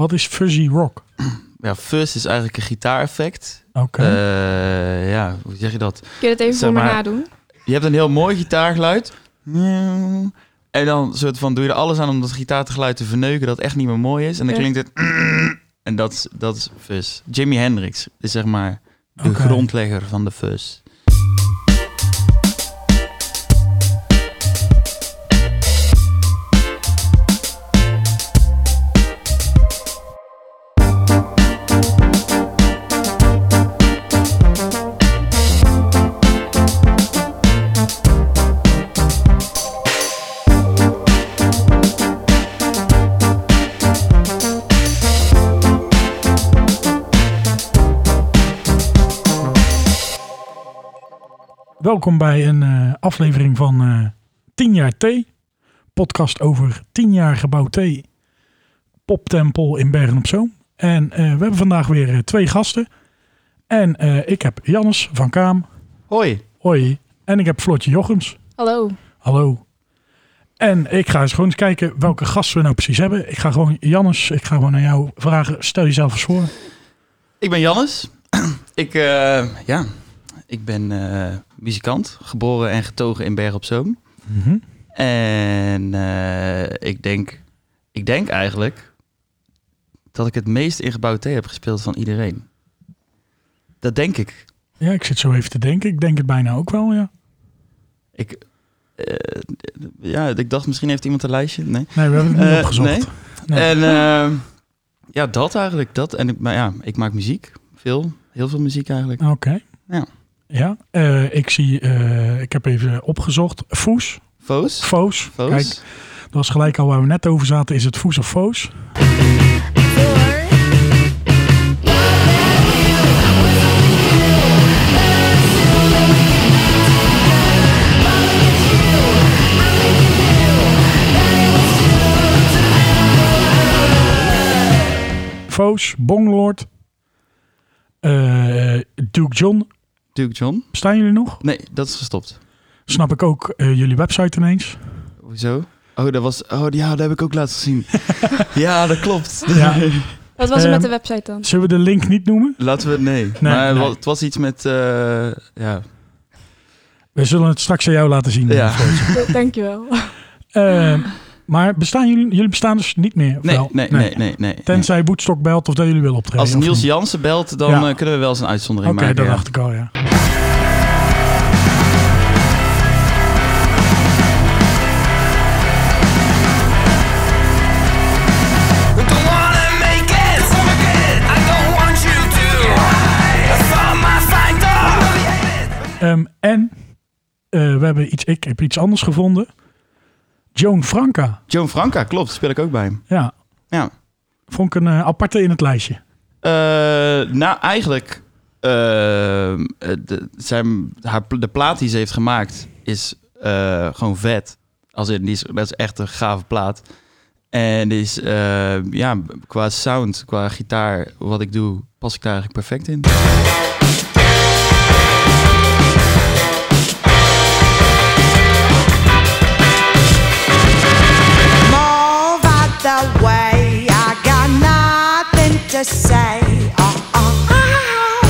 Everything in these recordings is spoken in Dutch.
Wat is fuzzy rock? Ja, fuzz is eigenlijk een gitaareffect. Oké. Eh, ja, hoe zeg je dat? Kun je het even Zeg voor me maar- nadoen? Je hebt een heel mooi gitaargeluid. En dan soort van doe je er alles aan om dat gitaargeluid te verneuken dat echt niet meer mooi is. En dan klinkt het... En dat is, dat is fuzz. Jimi Hendrix is zeg maar de grondlegger van de fuzz. Welkom bij een eh, aflevering van eh 10 jaar thee. Podcast over 10 jaar gebouw thee. Poptempel in Bergen op Zoom. En eh, we hebben vandaag weer twee gasten. En eh, ik heb Jannes van Kaam. Hoi. Hoi. En ik heb Floortje Jochems. Hallo. Hallo. En ik ga eens gewoon eens kijken welke gasten we nou precies hebben. Ik ga gewoon, Jannes, ik ga gewoon aan jou vragen. Stel jezelf eens voor. Ik ben Jannes. ik, eh, ja, ik ben eh, muzikant, geboren en getogen in Bergen op Zoom. Mhm. En eh, ik, denk, ik denk eigenlijk dat ik het meest in gebouwd thee heb gespeeld van iedereen. Dat denk ik. Ja, ik zit zo even te denken. Ik denk het bijna ook wel, ja. Ik, eh, ja, ik dacht misschien heeft iemand een lijstje. Nee. Nee, we hebben het niet Eh, opgezocht. nee. Nee. En eh, ja, dat eigenlijk. Dat. En ik, maar ja, ik maak muziek. Veel. Heel veel muziek eigenlijk. Oké. Ja. Ja, eh, ik zie, eh, ik heb even opgezocht. Foes, Foos. Foos. Foos. Kijk, dat was gelijk al waar we net over zaten. Is het Foes of Foos? Foos, Bonglord, eh, Duke John. Duke John. Staan jullie nog? Nee, dat is gestopt. Snap ik ook eh, jullie website ineens. Hoezo? Oh, dat was. Oh, ja, dat heb ik ook laten zien. ja, dat klopt. Ja. Wat was er Ehm, met de website dan? Zullen we de link niet noemen? Laten we. Nee. Nee, maar nee. wat- het was iets met. eh, ja. We zullen het straks aan jou laten zien. Ja. Floortje. Dankjewel. Eh, maar bestaan jullie, jullie bestaan dus niet meer? Nee, wel? nee, nee, nee, nee. Tenzij Woodstock belt of dat jullie willen optreden. Als Niels? Jansen belt, dan Ja. eh, kunnen we wel eens een uitzondering Oké, maken. dat ja. dacht ik al, ja. Ehm, en eh, we hebben iets, ik heb iets anders gevonden. Joan Franca. Joan Franca, klopt. Speel ik ook bij hem. Ja, Ja. vond ik een eh, aparte in het lijstje. Eh, nou, eigenlijk. eh, de, zijn, haar, de plaat die ze heeft gemaakt is gewoon vet. Als in, die is, dat is echt een gave plaat. En is, ja, qua sound, qua gitaar, wat ik doe, pas ik daar eigenlijk perfect in. To say. Oh, oh, oh.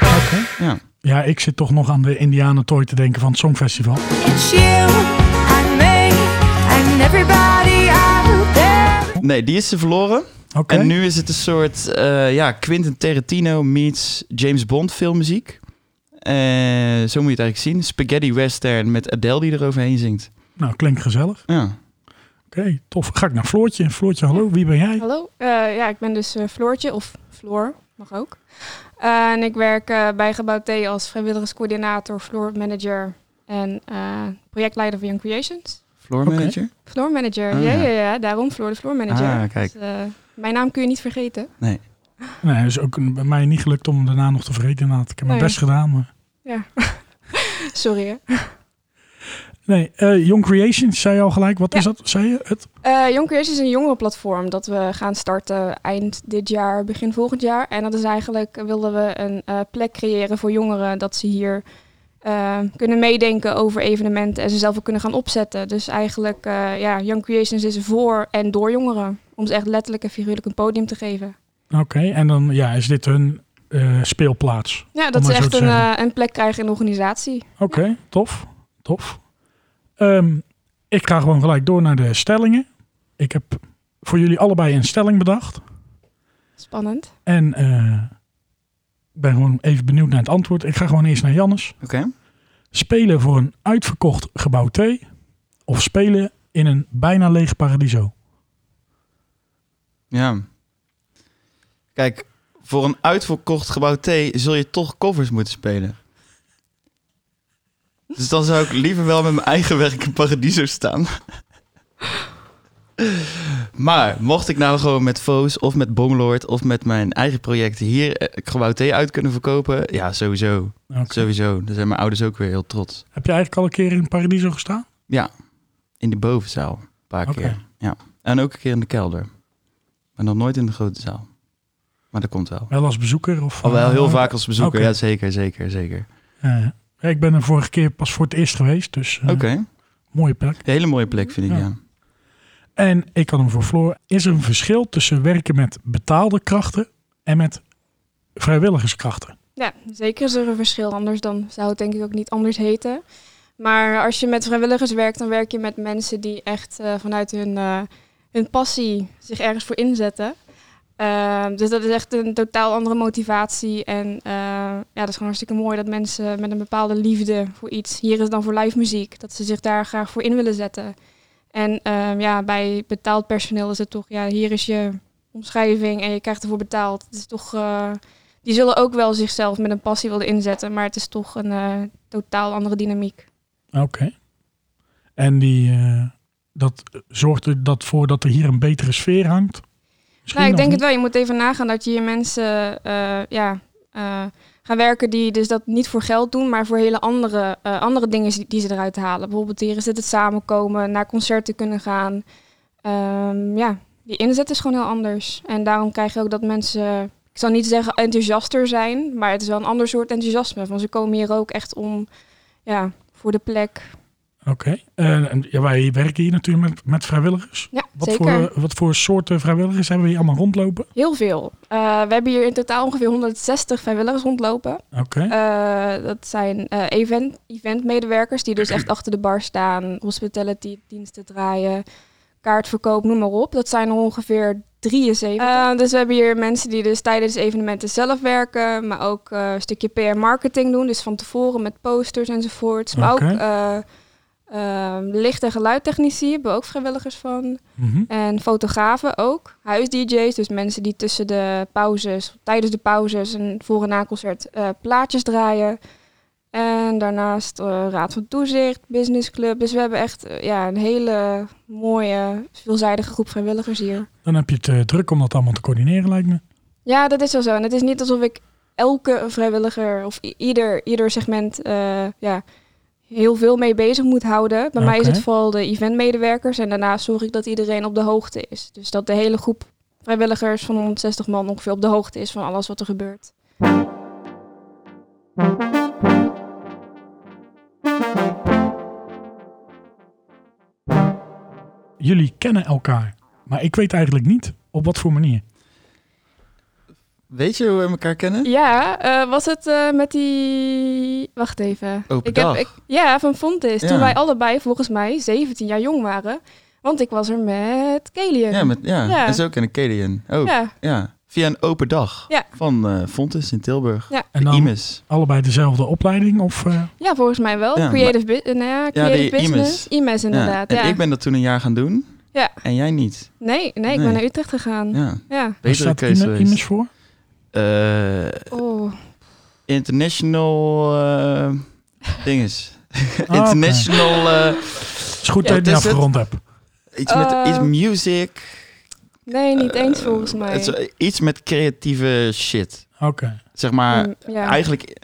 Oké. Ja. Ja, ik zit toch nog aan de Indianentooi te denken van het Songfestival. It's you and me and everybody out there. Nee, die is ze verloren. Oké. En nu is het een soort eh, ja, Quentin Tarantino meets James Bond filmmuziek. Eh, zo moet je het eigenlijk zien. Spaghetti western met Adele die eroverheen zingt. Nou, klinkt gezellig. Ja. Oké, tof. Ga ik naar Floortje. Floortje, hallo, wie ben jij? Hallo. Eh, ja, ik ben dus eh, Floortje, of Floor, mag ook. Eh, en ik werk eh, bij Gebouw T als vrijwilligerscoördinator, floor manager en eh, projectleider van Young Creations. Floor manager? Floor manager, Ah, ja, ja. ja, ja, daarom Floor de floor manager. Ah, kijk. Dus, eh, mijn naam kun je niet vergeten. Nee. Nee, het is ook bij mij niet gelukt om daarna nog te vergeten. Ik heb mijn Nee. best gedaan, maar... Ja. Sorry hè. Nee, eh, Young Creations, zei je al gelijk. Wat Ja. is dat? Zei je het? Eh Young Creations is een jongerenplatform dat we gaan starten eind dit jaar, begin volgend jaar. En dat is eigenlijk, wilden we een eh, plek creëren voor jongeren dat ze hier kunnen meedenken over evenementen en ze zelf ook kunnen gaan opzetten. Dus eigenlijk, ja, Young Creations is voor en door jongeren. Om ze echt letterlijk en figuurlijk een podium te geven. Oké, en dan ja, is dit hun speelplaats. Ja, dat ze echt een, een plek krijgen in de organisatie. Oké, tof. Tof. Ehm, ik ga gewoon gelijk door naar de stellingen. Ik heb voor jullie allebei een stelling bedacht. Spannend. En eh, ik ben gewoon even benieuwd naar het antwoord. Ik ga gewoon eerst naar Jannes. Oké. Spelen voor een uitverkocht gebouw T of spelen in een bijna leeg paradiso? Ja. Kijk, voor een uitverkocht gebouw T zul je toch covers moeten spelen. Dus dan zou ik liever wel met mijn eigen werk in Paradiso staan. Maar mocht ik nou gewoon met Foos of met Bonglord of met mijn eigen projecten hier eh, gebouw T uit kunnen verkopen, ja, sowieso. Sowieso. Daar zijn mijn ouders ook weer heel trots. Heb je eigenlijk al een keer in paradiso gestaan? Ja, in die bovenzaal. Een paar keer. Ja. En ook een keer in de kelder. Maar nog nooit in de grote zaal. Maar dat komt wel. Wel als bezoeker? Of, Al wel heel eh, vaak als bezoeker. Ja, zeker, zeker, zeker. Ik ben er vorige keer pas voor het eerst geweest. Dus eh, Oké. mooie plek. Een hele mooie plek vind ik, Ja. ja. En ik had hem voor Floor. Is er een verschil tussen werken met betaalde krachten en met vrijwilligerskrachten? Ja, zeker is er een verschil. Anders dan zou het denk ik ook niet anders heten. Maar als je met vrijwilligers werkt, dan werk je met mensen die echt eh, vanuit hun, eh, hun passie zich ergens voor inzetten. Ehm, dus dat is echt een totaal andere motivatie. En eh, ja, dat is gewoon hartstikke mooi dat mensen met een bepaalde liefde voor iets. Hier is dan voor live muziek, dat ze zich daar graag voor in willen zetten. En ehm, ja, bij betaald personeel is het toch, ja, hier is je omschrijving en je krijgt ervoor betaald. Het is toch. eh, die zullen ook wel zichzelf met een passie willen inzetten, maar het is toch een eh, totaal andere dynamiek. Oké. En die, dat zorgt er dat voor dat er hier een betere sfeer hangt? Misschien, Nou, ik denk het wel. Je moet even nagaan dat je hier mensen eh, ja, eh, gaan werken die dus dat niet voor geld doen, maar voor hele andere, eh, andere dingen die- die ze eruit halen. Bijvoorbeeld hier is het het samenkomen, naar concerten kunnen gaan. Ehm, ja, die inzet is gewoon heel anders. En daarom krijg je ook dat mensen, ik zal niet zeggen enthousiaster zijn, maar het is wel een ander soort enthousiasme. Want ze komen hier ook echt om, ja, voor de plek. Oké. Eh, en ja, wij werken hier natuurlijk met, met vrijwilligers. Ja, Wat zeker. voor, wat voor soorten vrijwilligers hebben we hier allemaal rondlopen? Heel veel. Eh, we hebben hier in totaal ongeveer 160 vrijwilligers rondlopen. Oké. Eh, dat zijn eh event, eventmedewerkers die dus echt achter de bar staan, hospitality diensten draaien, kaartverkoop, noem maar op. Dat zijn er ongeveer 73. Eh, dus we hebben hier mensen die dus tijdens evenementen zelf werken, maar ook eh, een stukje PR-marketing doen, dus van tevoren met posters enzovoorts. Maar ook eh, eh, licht- en geluidtechnici hebben we ook vrijwilligers van. Mhm. En fotografen ook. Huis-DJ's, dus mensen die tussen de pauzes, tijdens de pauzes en voor en na concert eh, plaatjes draaien. En daarnaast eh, Raad van Toezicht, businessclub. Dus we hebben echt eh, ja, een hele mooie, veelzijdige groep vrijwilligers hier. Dan heb je het druk om dat allemaal te coördineren, lijkt me. Ja, dat is wel zo. En het is niet alsof ik elke vrijwilliger of ieder, ieder segment ja, heel veel mee bezig moet houden. Bij mij is het vooral de eventmedewerkers. En daarnaast zorg ik dat iedereen op de hoogte is. Dus dat de hele groep vrijwilligers van 160 man ongeveer op de hoogte is van alles wat er gebeurt. Jullie kennen elkaar, maar ik weet eigenlijk niet op wat voor manier. Weet je hoe we elkaar kennen? Ja, eh, was het eh, met die... Wacht even. Open ik heb, dag. ik, ja, van Fontis. Ja. Toen wij allebei volgens mij 17 jaar jong waren. Want ik was er met Kalian. Ja, met, ja. Ja. en zo ken ik Kadian ook. Ja. Ja, Via een open dag Ja. van eh Fontes in Tilburg. Ja. En dan IMES. allebei dezelfde opleiding? Of, eh, ja, volgens mij wel. Ja, creative, bu- nou ja, creative business. IMES inderdaad, Ja. ja. En ik ben dat toen een jaar gaan doen. Ja. En jij niet. Nee, nee, ik Nee. ben naar Utrecht gegaan. Ja. Ja. waar Betere staat keuze. IMES voor? Eh, Oh, international eh dinges. Ah, international eh, Het is goed Ja, dat je het het is afgerond hebt. iets met Eh, iets music. nee, niet eens Eh, volgens mij. het is, eh, iets met creatieve shit. Oké. Zeg maar, Mm, ja. eigenlijk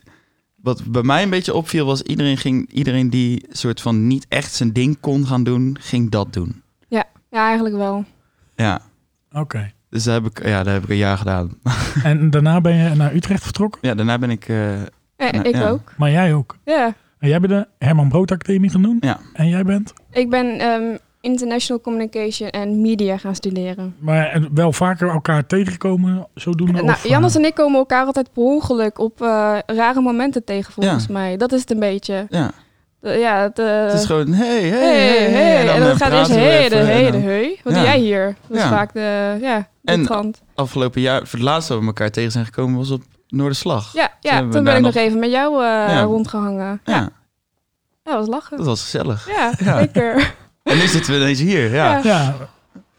wat bij mij een beetje opviel was iedereen ging iedereen die soort van niet echt zijn ding kon gaan doen, ging dat doen. ja, eigenlijk wel. Ja. Oké. Dus daar heb ik ja, daar heb ik een jaar gedaan. En daarna ben je naar Utrecht vertrokken? Ja, daarna ben ik eh, Ja, ik ja. ook. Maar jij ook? Ja. En jij bent de Herman Brood Academie gaan doen. Ja. En jij bent? Ik ben ehm, International Communication en Media gaan studeren. Maar en wel vaker elkaar tegengekomen, zodoende? nou, of, eh, Jannes en ik komen elkaar altijd per ongeluk op eh, rare momenten tegen, volgens Ja. mij. Dat is het een beetje. Ja, De- ja, het, het is gewoon, hey, hey, hey, hey, hey. En dan gaat eerst hey, de hey, de hey. Wat Ja. doe jij hier? Dat is Ja. vaak de, ja, de En- trant. Afgelopen jaar, voor het laatste dat we elkaar tegen zijn gekomen, was op Noorderslag. Ja, ja toen ben ik nog even met jou eh, Ja. rondgehangen. Ja. Ja, dat was lachen. dat was gezellig. Ja, Ja. zeker. En nu zitten we ineens hier, ja. Ja. Ja,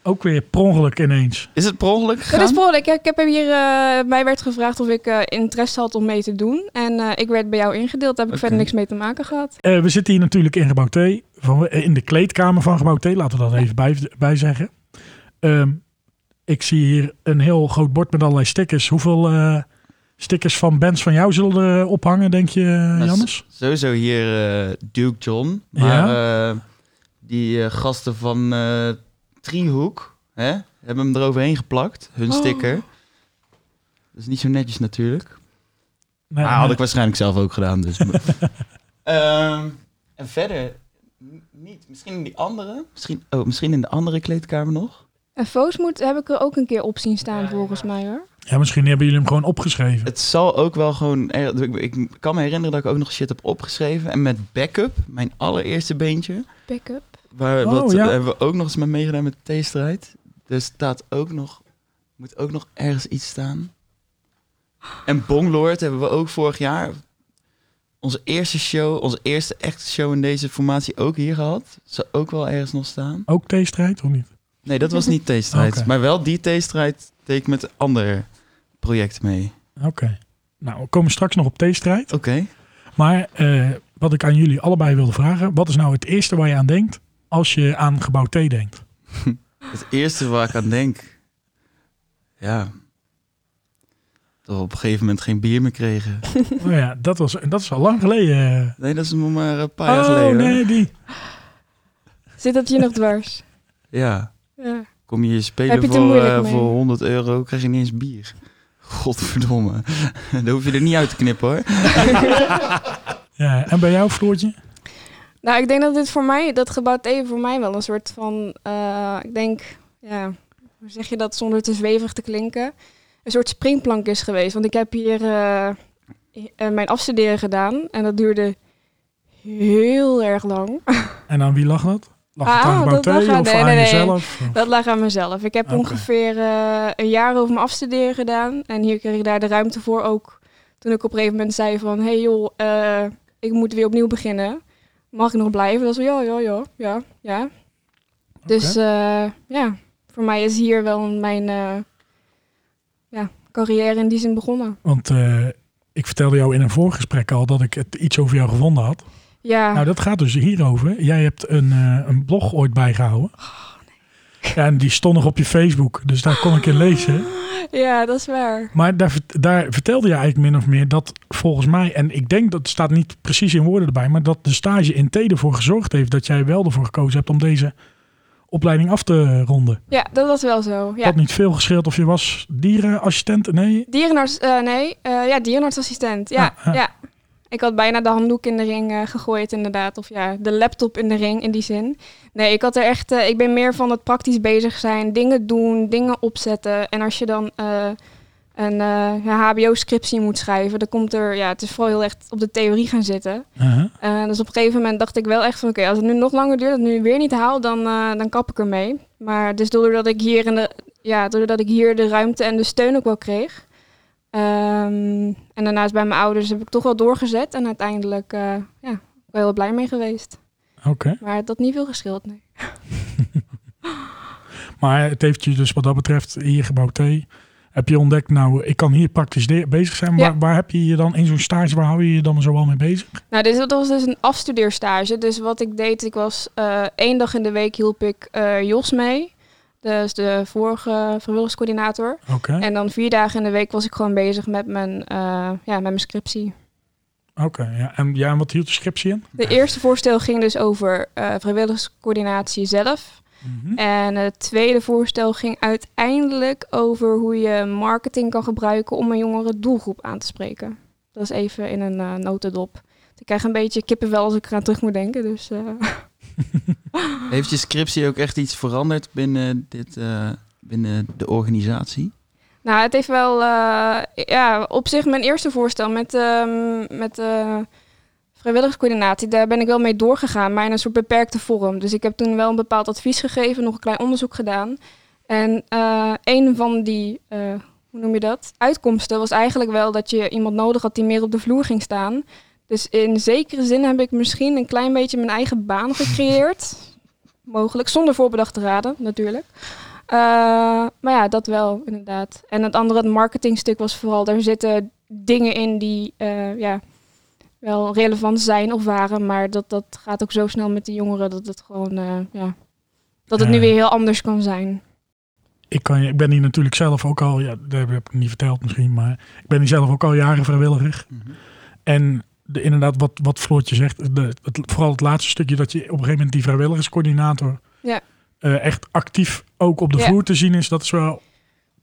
ook weer per ongeluk ineens. Is het per ongeluk Dat gegaan? is behoorlijk. Ik heb hier, eh, mij werd gevraagd of ik eh, interesse had om mee te doen. En eh, ik werd bij jou ingedeeld. Daar heb ik verder niks mee te maken gehad. Eh, we zitten hier natuurlijk in Gebouw T, van, in de kleedkamer van Gebouw T, laten we dat even bij, bij zeggen. Ehm, ik zie hier een heel groot bord met allerlei stickers. Hoeveel eh, stickers van bands van jou zullen er ophangen, denk je, Nou, Jannes? Sowieso hier eh, Duke John. Maar eh, die gasten van eh Driehoek hè, hebben hem eroverheen geplakt. Hun Oh. sticker. Dat is niet zo netjes natuurlijk. Maar nee. had ik waarschijnlijk zelf ook gedaan. Dus. Ehm, en verder niet. Misschien in die andere. Misschien, oh, misschien in de andere kleedkamer nog. En Foos moet, heb ik er ook een keer op zien staan, volgens mij hoor. Ja, misschien hebben jullie hem gewoon opgeschreven. Het zal ook wel gewoon... Ik, ik kan me herinneren dat ik ook nog shit heb opgeschreven. En met backup, mijn allereerste beentje... Backup. Waar, Oh, wat, ja. hebben we ook nog eens mee meegedaan met de theestrijd. Er staat ook nog, moet ook nog ergens iets staan. En Bonglord hebben we ook vorig jaar. Onze eerste show, onze eerste echte show in deze formatie ook hier gehad. Zou ook wel ergens nog staan. Ook theestrijd of niet? Nee, dat was niet theestrijd. Oké. Maar wel die theestrijd deed ik met een ander project mee. Oké. Nou, we komen straks nog op theestrijd. Oké. Maar eh, wat ik aan jullie allebei wilde vragen. Wat is nou het eerste waar je aan denkt als je aan Gebouw T denkt? Het eerste waar ik aan denk. Ja. Dat we op een gegeven moment geen bier meer kregen. Oh ja, dat, was, dat is al lang geleden. Nee, dat is nog maar een paar jaar oh geleden. hoor. nee, die. Zit dat hier nog dwars? Ja. Ja. Kom je hier spelen je voor, eh, voor 100 euro, krijg je niet eens bier. Godverdomme. Dan hoef je er niet uit te knippen hoor. Ja, en bij jou, Floortje? Nou, ik denk dat dit voor mij, dat gebouw even voor mij wel een soort van, eh, ik denk, ja, hoe zeg je dat zonder te zweverig te klinken? Een soort springplank is geweest. Want ik heb hier eh, eh, mijn afstuderen gedaan en dat duurde heel erg lang. En aan wie lag dat? Lag het Ah, aan Gebouw dat T lag aan- of nee, aan nee, nee. jezelf? Dat lag aan mezelf. Ik heb ongeveer een jaar over mijn afstuderen gedaan. En hier kreeg ik daar de ruimte voor ook. Toen ik op een gegeven moment zei van... hey joh, ik moet weer opnieuw beginnen. Mag ik nog blijven? Dat was ja, ja, ja, ja, ja. Dus eh, ja, voor mij is hier wel mijn eh, ja, carrière in die zin begonnen. Want eh, ik vertelde jou in een voorgesprek al dat ik het iets over jou gevonden had. Ja, Nou, dat gaat dus hierover. Jij hebt een, een blog ooit bijgehouden. Ja, en die stond nog op je Facebook, dus daar kon ik in lezen. ja, dat is waar. Maar daar, daar vertelde je eigenlijk min of meer dat volgens mij, en ik denk dat het staat niet precies in woorden erbij, maar dat de stage in T ervoor gezorgd heeft dat jij wel ervoor gekozen hebt om deze opleiding af te ronden. Ja, dat was wel zo. Ja. Dat niet veel gescheeld of je was dierenassistent? Nee. Dierenarts, eh, nee, eh, ja, dierenartsassistent. Ja, Ah, ah. ja. Ik had bijna de handdoek in de ring eh, gegooid, inderdaad. Of ja, de laptop in de ring, in die zin. Nee, ik had er echt, eh, ik ben meer van het praktisch bezig zijn, dingen doen, dingen opzetten. En als je dan eh, een HBO-scriptie moet schrijven, dan komt er, ja, het is vooral heel echt op de theorie gaan zitten. Uh-huh. Dus op een gegeven moment dacht ik wel echt van, oké, als het nu nog langer duurt, dat nu weer niet haal, dan, dan kap ik ermee. Maar dus doordat ik hier in de, ja, doordat ik hier de ruimte en de steun ook wel kreeg. Ehm, en daarnaast bij mijn ouders heb ik toch wel doorgezet en uiteindelijk, eh, ja, wel heel blij mee geweest. Oké. Maar het had niet veel geschild, nee. Maar het heeft je dus wat dat betreft hier gebouwd. Heb je ontdekt, nou, ik kan hier praktisch bezig zijn. Ja. Waar, waar heb je je dan in zo'n stage, waar hou je je dan zoal mee bezig? Nou, dit was dus een afstudeerstage. Dus wat ik deed, ik was eh, één dag in de week hielp ik eh, Jos mee. Dus de vorige vrijwilligerscoördinator. En dan vier dagen in de week was ik gewoon bezig met mijn, eh, ja, met mijn scriptie. Oké, ja. En, ja, en wat hield de scriptie in? De eerste voorstel ging dus over eh, vrijwilligerscoördinatie zelf. Mhm. En het tweede voorstel ging uiteindelijk over hoe je marketing kan gebruiken om een jongere doelgroep aan te spreken. Dat is even in een eh, notendop. ik krijg een beetje kippenvel als ik eraan terug moet denken. Dus Heeft je scriptie ook echt iets veranderd binnen, dit, eh, binnen de organisatie? Nou, het heeft wel, eh, ja, op zich mijn eerste voorstel met, ehm met eh, vrijwilligerscoördinatie, daar ben ik wel mee doorgegaan, maar in een soort beperkte vorm. Dus ik heb toen wel een bepaald advies gegeven, nog een klein onderzoek gedaan. En een van die, hoe noem je dat, uitkomsten was eigenlijk wel dat je iemand nodig had die meer op de vloer ging staan. Dus in zekere zin heb ik misschien een klein beetje mijn eigen baan gecreëerd. Mogelijk, zonder voorbedachte raden natuurlijk. Eh, maar ja, dat wel, inderdaad. En het andere, het marketingstuk was vooral, daar zitten dingen in die eh, ja, wel relevant zijn of waren. Maar dat, dat gaat ook zo snel met die jongeren dat het gewoon, eh, ja, dat het nu weer heel anders kan zijn. Ik, kan, je- ik ben hier natuurlijk zelf ook al, ja, dat heb ik niet verteld misschien, maar ik ben hier zelf ook al jaren vrijwilliger. En de, inderdaad, wat, wat Floortje zegt, de, het, vooral het laatste stukje dat je op een gegeven moment die vrijwilligerscoördinator Ja. eh, echt actief ook op de Ja. vloer te zien is, dat is wel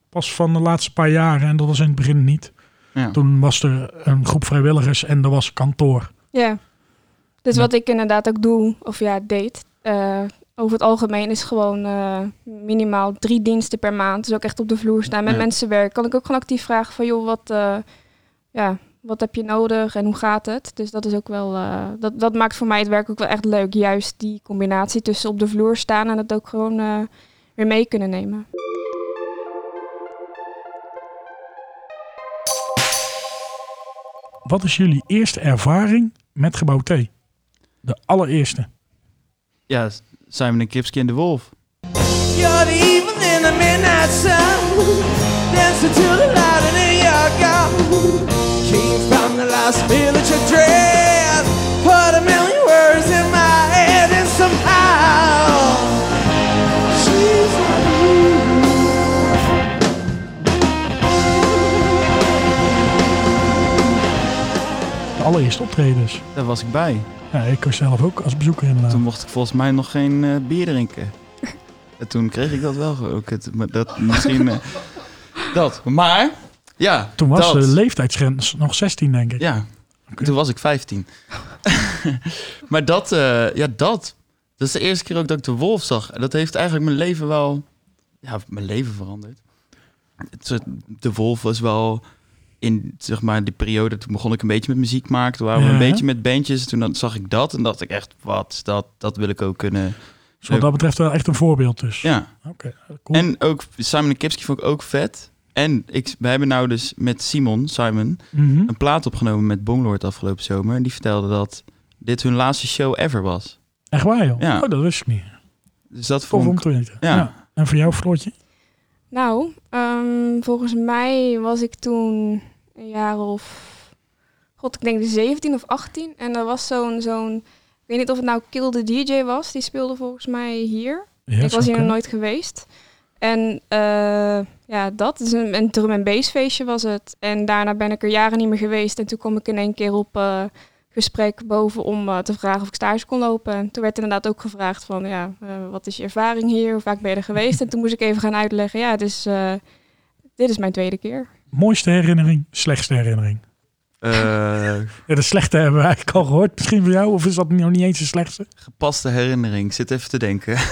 pas van de laatste paar jaren en dat was in het begin niet. Ja. Toen was er een groep vrijwilligers en er was kantoor. Ja. Dus Ja. wat ik inderdaad ook doe, of ja, deed, eh, over het algemeen is gewoon eh, minimaal drie diensten per maand. Dus ook echt op de vloer staan, met Ja. mensen werken. Kan ik ook gewoon actief vragen van, joh, wat, eh, ja, wat heb je nodig en hoe gaat het? Dus dat is ook wel, eh, dat, dat maakt voor mij het werk ook wel echt leuk. Juist die combinatie tussen op de vloer staan en het ook gewoon eh, weer mee kunnen nemen. Wat is jullie eerste ervaring met gebouw T? De allereerste. Ja, Simon en Kipski en de Wolf. You're the evening the midnight sun Dancing to the light and in your gun Came Put a million words in my head and somehow She's not you De allereerste optredens. Daar was ik bij. Ja, ik was zelf ook als bezoeker inderdaad. Toen mocht ik volgens mij nog geen eh, bier drinken. En toen kreeg ik dat wel ook. Het, maar dat misschien. eh, dat. Maar. Ja. Toen was dat. de leeftijdsgrens nog 16, denk ik. Ja. Toen was ik 15. maar dat. eh, ja, dat. Dat is de eerste keer ook dat ik de wolf zag. En dat heeft eigenlijk mijn leven wel. Ja, mijn leven veranderd. De wolf was wel. In zeg maar die periode, toen begon ik een beetje met muziek maken. Toen waren we Ja. een beetje met bandjes. Toen dan zag ik dat en dacht ik echt, wat, dat, dat wil ik ook kunnen. Dus wat dat betreft wel echt een voorbeeld dus. Ja, Oké, cool. En ook Simon Kipski vond ik ook vet. En ik, we hebben nou dus met Simon, Simon, Mhm. een plaat opgenomen met Bonglord afgelopen zomer. En die vertelde dat dit hun laatste show ever was. Echt waar joh? Ja. Oh, dat wist ik niet. Dus dat Tof vond ik... Ja. En voor jou, Floortje? Nou, ehm, volgens mij was ik toen een jaar of, god, ik denk 17 of 18. En er was zo'n, zo'n, ik weet niet of het nou Kill the DJ was, die speelde volgens mij hier. Ja, ik was hier nog nooit geweest. En eh, ja, dat is een, een drum en bass feestje was het. En daarna ben ik er jaren niet meer geweest. En toen kwam ik in één keer op eh, gesprek boven om eh, te vragen of ik stage kon lopen. En toen werd inderdaad ook gevraagd van, ja, wat is je ervaring hier? Hoe vaak ben je er geweest? En toen moest ik even gaan uitleggen, ja, dus, eh, dit is mijn tweede keer. Mooiste herinnering, slechtste herinnering. eh, Ja, de slechte hebben we eigenlijk al gehoord. Misschien voor jou, of is dat nou niet eens de slechtste? gepaste herinnering. Ik zit even te denken.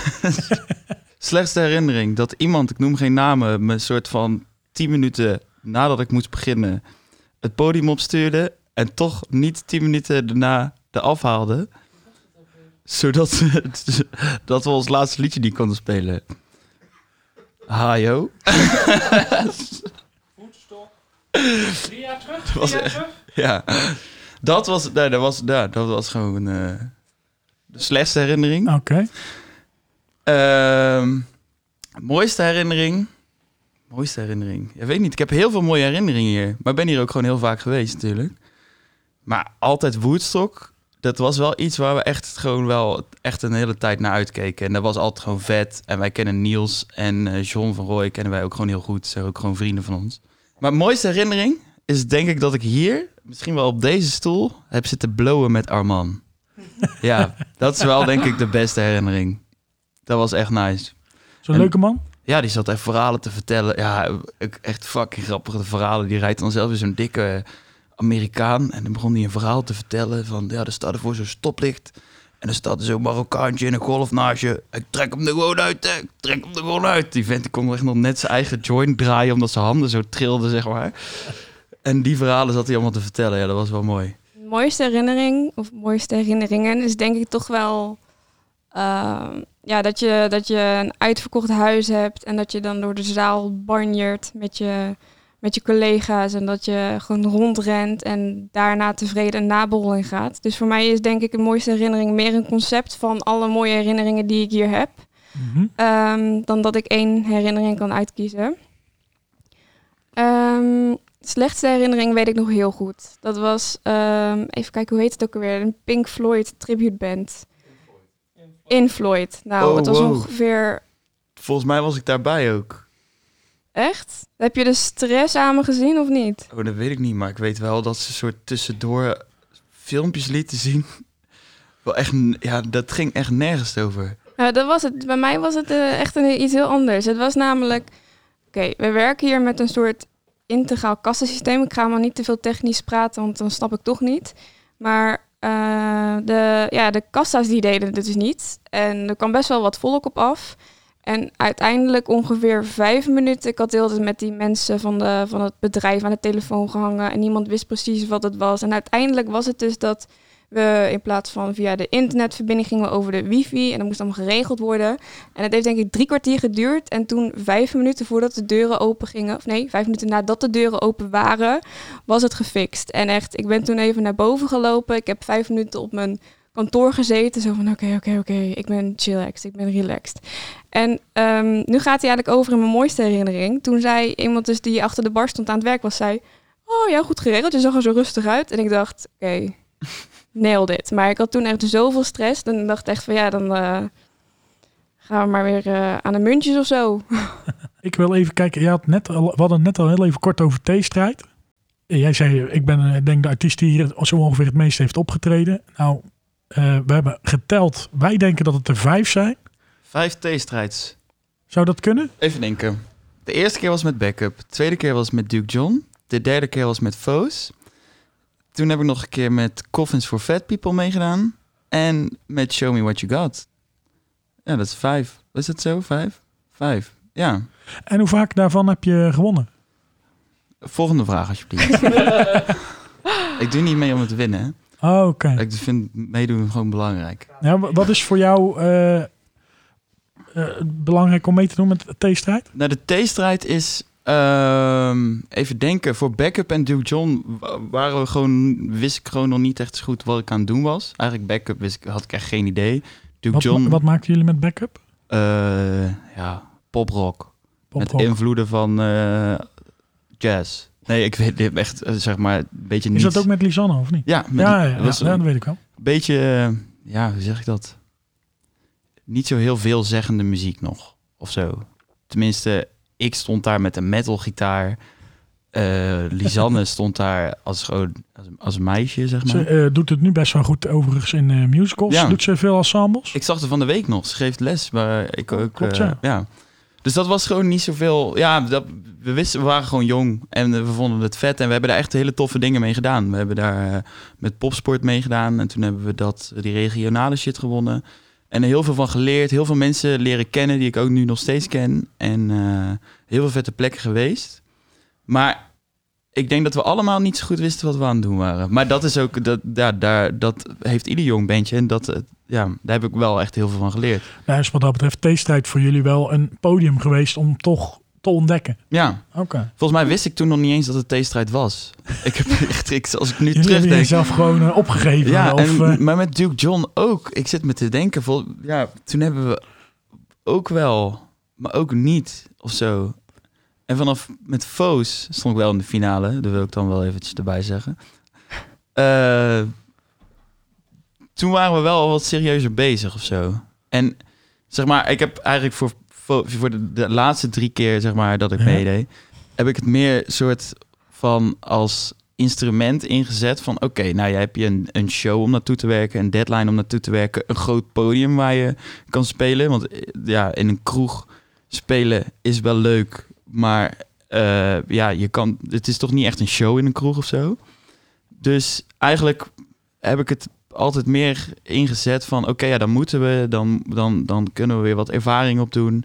Slechtste herinnering. Dat iemand, ik noem geen namen, me een soort van 10 minuten nadat ik moest beginnen het podium opstuurde. En toch niet 10 minuten daarna de afhaalde. Zodat dat we ons laatste liedje niet konden spelen. Hajo. Drie jaar terug? was echt- Ja, dat was, nee, dat was, ja, dat was gewoon eh, de slechtste herinnering. Oké. Mooiste herinnering. Mooiste herinnering. Ik weet niet. Ik heb heel veel mooie herinneringen hier. Maar ik ben hier ook gewoon heel vaak geweest natuurlijk. Maar altijd Woodstock. Dat was wel iets waar we echt gewoon wel echt een hele tijd naar uitkeken. En dat was altijd gewoon vet. En wij kennen Niels en eh, John van Rooij kennen wij ook gewoon heel goed. Ze zijn ook gewoon vrienden van ons. Maar mooiste herinnering is denk ik dat ik hier, misschien wel op deze stoel, heb zitten blowen met Arman. ja, dat is wel denk ik de beste herinnering. Dat was echt nice. Zo'n En- leuke man? Ja, die zat echt verhalen te vertellen. Ja, echt fucking grappige verhalen. Die rijdt dan zelf in zo'n dikke Amerikaan. En dan begon hij een verhaal te vertellen van, ja, er staat er voor zo'n stoplicht. En er staat er zo'n Marokkaantje in een golf naast je. Ik trek hem er gewoon uit, hè. Ik trek hem er gewoon uit. Die vent die kon echt nog net zijn eigen joint draaien, omdat zijn handen zo trilden, zeg maar. En die verhalen zat hij allemaal te vertellen. Ja, dat was wel mooi. De mooiste herinnering, of mooiste herinneringen, is denk ik toch wel ehm, ja, dat, je, dat je een uitverkocht huis hebt en dat je dan door de zaal banjert met je, met je collega's en dat je gewoon rondrent en daarna tevreden een naborreling gaat. Dus voor mij is denk ik de mooiste herinnering meer een concept van alle mooie herinneringen die ik hier heb, Mhm. ehm, dan dat ik één herinnering kan uitkiezen. Ehm, slechtste herinnering weet ik nog heel goed. Dat was, ehm, even kijken, hoe heet het ook alweer? Een Pink Floyd tribute band. In Floyd. Nou, Oh, het was wow. ongeveer Volgens mij was ik daarbij ook. echt. Heb je de stress aan me gezien of niet? Oh, dat weet ik niet, maar ik weet wel dat ze soort tussendoor filmpjes lieten zien. Wel echt, ja, dat ging echt nergens over. Nou, dat was het. Bij mij was het eh, echt een, iets heel anders. Het was namelijk, oké, we werken hier met een soort integraal kassensysteem. Ik ga maar niet te veel technisch praten, want dan snap ik toch niet. Maar eh, de, ja, de kassa's die deden het dus niet. En er kwam best wel wat volk op af. En uiteindelijk ongeveer vijf minuten. Ik had hele tijd met die mensen van, de, van het bedrijf aan de telefoon gehangen. En niemand wist precies wat het was. En uiteindelijk was het dus dat in plaats van via de internetverbinding gingen we over de wifi. En dat moest allemaal geregeld worden. En het heeft denk ik drie kwartier geduurd. En toen vijf minuten voordat de deuren open gingen, of nee, vijf minuten nadat de deuren open waren, was het gefixt. En echt, ik ben toen even naar boven gelopen. Ik heb vijf minuten op mijn kantoor gezeten. Zo van oké, oké, oké, ik ben chillaxed, ik ben relaxed. En ehm, nu gaat hij eigenlijk over in mijn mooiste herinnering. Toen zei iemand dus die achter de bar stond aan het werk was, zei... Oh ja, goed geregeld, je zag er zo rustig uit. En ik dacht, oké, nailed it. Maar ik had toen echt zoveel stress. Dan dacht ik echt van ja, dan eh, gaan we maar weer eh, aan de muntjes of zo. Ik wil even kijken. Je had net al, we hadden het net al heel even kort over theestrijd. En Jij zei, ik ben eh, denk de artiest die hier zo ongeveer het meest heeft opgetreden. Nou, eh, we hebben geteld. Wij denken dat het er vijf zijn. Vijf theestrijds. Zou dat kunnen? Even denken. De eerste keer was met Backup. De tweede keer was met Duke John. De derde keer was met Foes. Toen heb ik nog een keer met Coffins for Fat People meegedaan. En met Show Me What You Got. Ja, dat is vijf. Was het zo? Vijf? Vijf. Ja. En hoe vaak daarvan heb je gewonnen? Volgende vraag alsjeblieft. ik doe niet mee om het te winnen. hè. Oh, Oké. Ik vind meedoen gewoon belangrijk. Ja, wa- wat is voor jou eh, eh, belangrijk om mee te doen met de theestrijd? Nou, de theestrijd is... ehm, even denken. Voor Backup en Duke John wa- waren we gewoon, wist ik gewoon nog niet echt zo goed wat ik aan het doen was. Eigenlijk Backup wist ik, had ik echt geen idee. Duke Wat, John, wat maakten jullie met backup? eh, ja, poprock. Met Poprock. invloeden van eh, jazz. Nee, ik weet dit echt, eh, zeg maar, een beetje niet... Is dat ook met Lisanne of niet? Ja, met Ja, ja, ja, was ja, een dat weet ik wel. beetje, eh, ja, hoe zeg ik dat? Niet zo heel veelzeggende muziek nog, of zo. Tenminste, ik stond daar met een metalgitaar. Eh Lisanne stond daar als, gewoon, als, als meisje, zeg maar. Ze eh, doet het nu best wel goed overigens in eh, musicals. Ja. Doet ze veel ensembles? Ik zag er van de week nog. Ze geeft les, maar ik ook. Klopt, ja. ja. Dus dat was gewoon niet zoveel. Ja, dat, we wisten, we waren gewoon jong en we vonden het vet. En we hebben daar echt hele toffe dingen mee gedaan. We hebben daar met popsport mee gedaan. En toen hebben we dat, die regionale shit gewonnen. En heel veel van geleerd. Heel veel mensen leren kennen die ik ook nu nog steeds ken. En eh, heel veel vette plekken geweest. Maar ik denk dat we allemaal niet zo goed wisten wat we aan het doen waren. Maar dat is ook, dat, ja, daar, dat heeft ieder jong bandje. En dat, ja, daar heb ik wel echt heel veel van geleerd. Nou, is wat dat betreft theestrijd voor jullie wel een podium geweest om toch te ontdekken. Ja, Oké. volgens mij wist ik toen nog niet eens dat het theestrijd was. Ik heb echt, ik, als ik nu Jullie hebben terugdenk... jezelf gewoon eh, opgegeven. Ja, of, en, eh, maar met Duke John ook. Ik zit me te denken, vol, ja, toen hebben we ook wel, maar ook niet of zo. En vanaf met Foos stond ik wel in de finale. Dat wil ik dan wel eventjes erbij zeggen. Eh, toen waren we wel wat serieuzer bezig of zo. En zeg maar, ik heb eigenlijk voor, voor de, de laatste drie keer zeg maar dat ik Ja. meedeed, heb ik het meer soort van als instrument ingezet van oké, nou jij hebt je een, een show om naartoe te werken, een deadline om naartoe te werken, een groot podium waar je kan spelen, want eh, ja, in een kroeg spelen is wel leuk, maar eh, ja, je kan, het is toch niet echt een show in een kroeg of zo. Dus eigenlijk heb ik het altijd meer ingezet van... oké, ja, dan moeten we, dan, dan, dan kunnen we weer wat ervaring opdoen.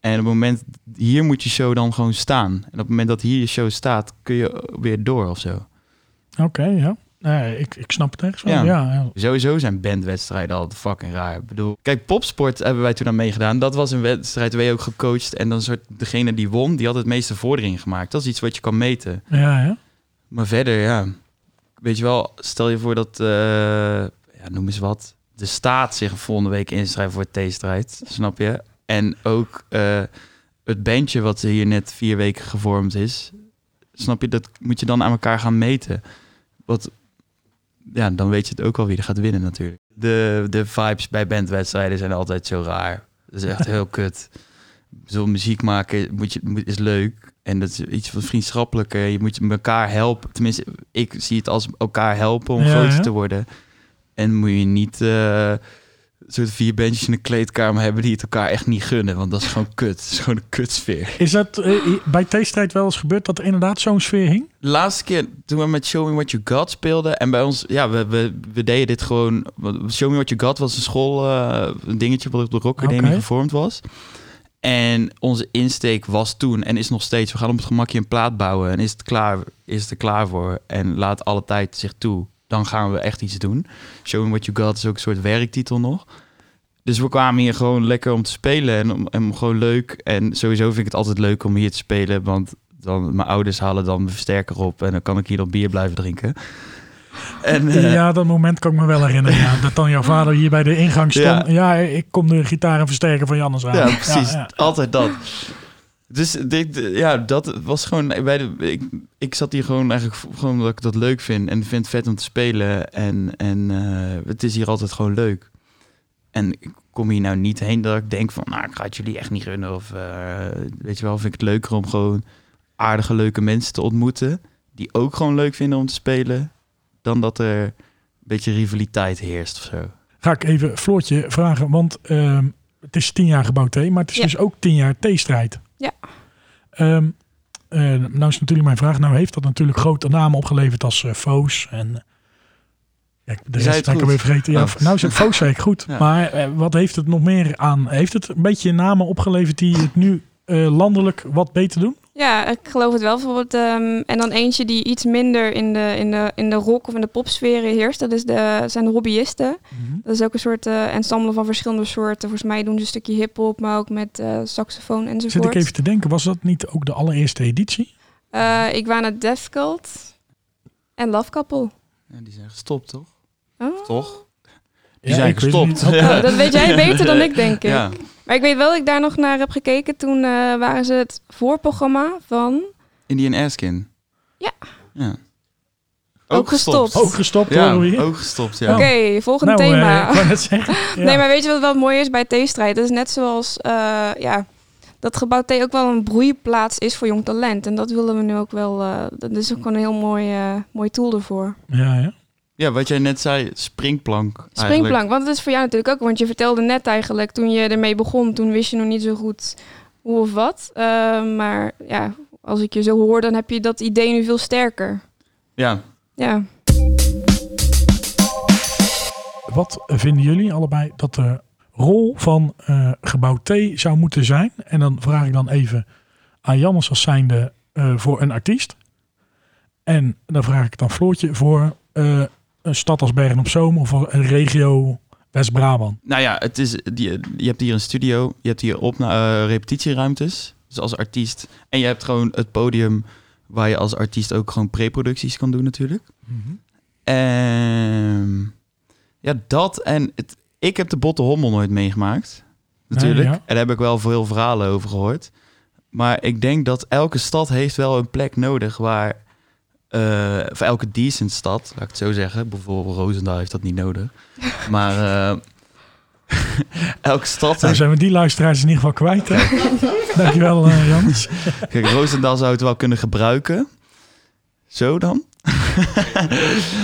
En op het moment, hier moet je show dan gewoon staan. En op het moment dat hier je show staat, kun je weer door of zo. Oké, ja. Nee, ik, ik snap het echt. Ja. Ja. Ja, Sowieso zijn bandwedstrijden altijd fucking raar. Ik bedoel, kijk, popsport hebben wij toen aan meegedaan. Dat was een wedstrijd waar je ook gecoacht. En dan soort degene die won, die had het meeste vordering gemaakt. Dat is iets wat je kan meten. ja. ja. Maar verder, ja. Weet je wel, stel je voor dat, eh, ja, noem eens wat, de staat zich volgende week inschrijft voor de T-strijd. Snap je? En ook eh, het bandje wat hier net vier weken gevormd is. Snap je? Dat moet je dan aan elkaar gaan meten. Wat, ja, dan weet je het ook wel wie er gaat winnen natuurlijk. De, de vibes bij bandwedstrijden zijn altijd zo raar. Dat is echt heel kut. Zo'n muziek maken moet je, moet, is leuk. En dat is iets wat vriendschappelijker. Je moet elkaar helpen. Tenminste, ik zie het als elkaar helpen om Ja, groter ja. te worden. En moet je niet eh soort vier bandjes in een kleedkamer hebben die het elkaar echt niet gunnen. Want dat is gewoon kut. Het is gewoon een kutsfeer. Is dat eh, i- bij T-strijd wel eens gebeurd dat er inderdaad zo'n sfeer hing? De laatste keer toen we met Show Me What You Got speelden. En bij ons, ja, we, we, we deden dit gewoon. Show Me What You Got was een school, eh, een dingetje wat op de Rock Academy gevormd was. En onze insteek was toen en is nog steeds: we gaan op het gemakje een plaat bouwen. En is het klaar, is het er klaar voor? En laat alle tijd zich toe. Dan gaan we echt iets doen. Show Me What You Got is ook een soort werktitel nog. Dus we kwamen hier gewoon lekker om te spelen en om, en om gewoon leuk. En sowieso vind ik het altijd leuk om hier te spelen, want dan mijn ouders halen dan de versterker op en dan kan ik hier nog bier blijven drinken. En eh, ja, dat moment kan ik me wel herinneren. Ja, dat dan jouw vader hier bij de ingang stond. Ja, ik kom de gitaar en versterker van Jannes aan. ja, precies, Ja, altijd dat. Dus dit, ja, dat was gewoon bij de. Ik, ik zat hier gewoon eigenlijk gewoon omdat ik dat leuk vind en vind het vet om te spelen en en eh, het is hier altijd gewoon leuk. En ik kom hier nou niet heen dat ik denk van, nou, ik ga het jullie echt niet gunnen of eh, weet je wel, vind ik het leuker om gewoon aardige leuke mensen te ontmoeten die ook gewoon leuk vinden om te spelen, dan dat er een beetje rivaliteit heerst of zo. Ga ik even Floortje vragen, want ehm, het is tien jaar gebouwd T, maar het is Ja. dus ook tien jaar T-strijd. Ja. Ehm, eh, nou is natuurlijk mijn vraag, nou heeft dat natuurlijk grote namen opgeleverd als eh, Foos en... Ja, de rest het ben ik alweer vergeten. Ja, Oh. nou is het Foos zei ik goed. Ja. Maar eh, wat heeft het nog meer aan? Heeft het een beetje namen opgeleverd die het nu eh, landelijk wat beter doen? Ja, ik geloof het wel. Bijvoorbeeld, ehm, en dan eentje die iets minder in de, in de, in de rock of in de popsferen heerst. Dat is de, zijn de hobbyisten. Dat is ook een soort eh, ensemble van verschillende soorten. Volgens mij doen ze een stukje hip-hop, maar ook met eh, saxofoon enzovoort. Zit ik even te denken, was dat niet ook de allereerste editie? Eh, ik was naar Death Cult en Love Couple. Ja, die zijn gestopt, toch? Oh. Toch? Die Ja, zijn gestopt. Oh, dat weet jij beter dan ik, denk ik. Ja. Maar ik weet wel dat ik daar nog naar heb gekeken. Toen eh, waren ze het voorprogramma van... Indian Askin. Ja. ja. Ook gestopt. Ook gestopt Ja, hier. ook gestopt, ja. Oké, volgende nou, eh, thema. zeggen. Ja. Nee, maar weet je wat wel mooi is bij theestrijd? Dat is net zoals eh, ja, dat gebouw thee ook wel een broeiplaats is voor jong talent. En dat willen we nu ook wel. eh, dat is ook gewoon een heel mooi, eh, mooi tool ervoor. Ja, ja. Ja, wat jij net zei, springplank. eigenlijk. Springplank, want dat is voor jou natuurlijk ook. Want je vertelde net eigenlijk, toen je ermee begon, toen wist je nog niet zo goed hoe of wat. Eh, maar ja, als ik je zo hoor, dan heb je dat idee nu veel sterker. Ja, Ja. Wat vinden jullie allebei dat de rol van eh, gebouw T zou moeten zijn? En dan vraag ik dan even aan Jannes als zijnde eh, voor een artiest. En dan vraag ik dan Floortje voor eh, een stad als Bergen op Zoom of een regio West-Brabant. nou ja, het is, die, je hebt hier een studio, je hebt hier op, eh, repetitieruimtes, dus als artiest. En je hebt gewoon het podium waar je als artiest ook gewoon preproducties kan doen natuurlijk. Ehm, ja, dat en het, ik heb de Botte Hommel nooit meegemaakt. Natuurlijk. Nee, ja. En daar heb ik wel veel verhalen over gehoord. Maar ik denk dat elke stad heeft wel een plek nodig waar... eh voor elke decent stad, laat ik het zo zeggen. Bijvoorbeeld Roosendaal heeft dat niet nodig. Maar eh, elke stad... Nou zijn we die luisteraars in ieder geval kwijt. Hè? Dankjewel eh Jannes. Kijk, Roosendaal zou het wel kunnen gebruiken. Zo dan.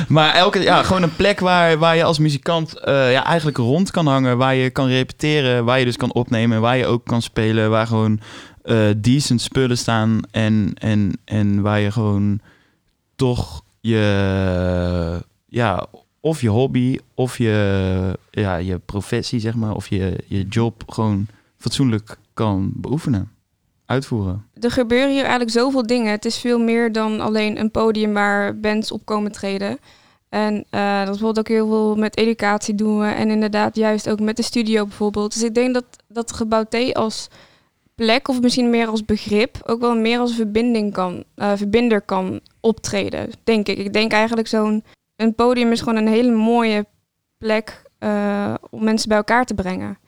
maar elke, ja, gewoon een plek waar, waar je als muzikant eh, ja, eigenlijk rond kan hangen. Waar je kan repeteren, waar je dus kan opnemen. Waar je ook kan spelen. Waar gewoon eh, decent spullen staan. En, en, en waar je gewoon toch je, ja, of je hobby, of je, ja, je professie, zeg maar, of je, je job gewoon fatsoenlijk kan beoefenen, uitvoeren. Er gebeuren hier eigenlijk zoveel dingen. Het is veel meer dan alleen een podium waar bands op komen treden. En eh, dat bijvoorbeeld ook heel veel met educatie doen we. En inderdaad juist ook met de studio bijvoorbeeld. Dus ik denk dat, dat Gebouw T als plek, of misschien meer als begrip, ook wel meer als verbinding kan, eh, verbinder kan optreden. Denk ik. Ik denk eigenlijk zo'n een podium is gewoon een hele mooie plek eh, om mensen bij elkaar te brengen.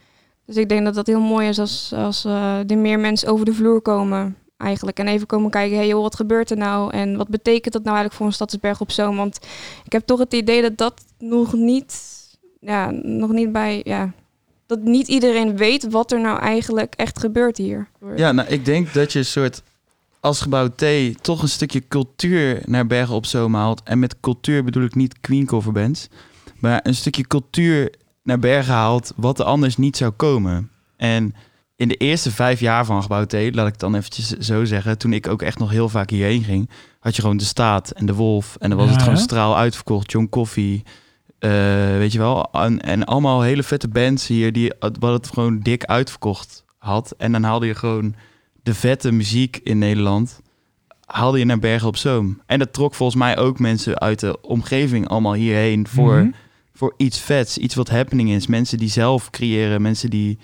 Dus ik denk dat dat heel mooi is als, als eh, er meer mensen over de vloer komen eigenlijk. En even komen kijken, hey, wat gebeurt er nou? En wat betekent dat nou eigenlijk voor een Stadsberg op Zoom? Want ik heb toch het idee dat dat nog niet, ja, nog niet bij, ja, dat niet iedereen weet wat er nou eigenlijk echt gebeurt hier. Ja, nou, ik denk dat je een soort als gebouw T toch een stukje cultuur naar Bergen op Zoom haalt. En met cultuur bedoel ik niet Queen cover bands, maar een stukje cultuur naar Bergen haalt wat er anders niet zou komen. En in de eerste vijf jaar van gebouw T, laat ik het dan eventjes zo zeggen, toen ik ook echt nog heel vaak hierheen ging, had je gewoon de Staat en de Wolf. En dan was Ja, het gewoon hè? straal uitverkocht, John Coffee. eh, weet je wel, en, en allemaal hele vette bands hier die wat het gewoon dik uitverkocht had. En dan haalde je gewoon de vette muziek in Nederland, haalde je naar Bergen op Zoom. En dat trok volgens mij ook mensen uit de omgeving allemaal hierheen voor, Mhm. voor iets vets, iets wat happening is. Mensen die zelf creëren, mensen die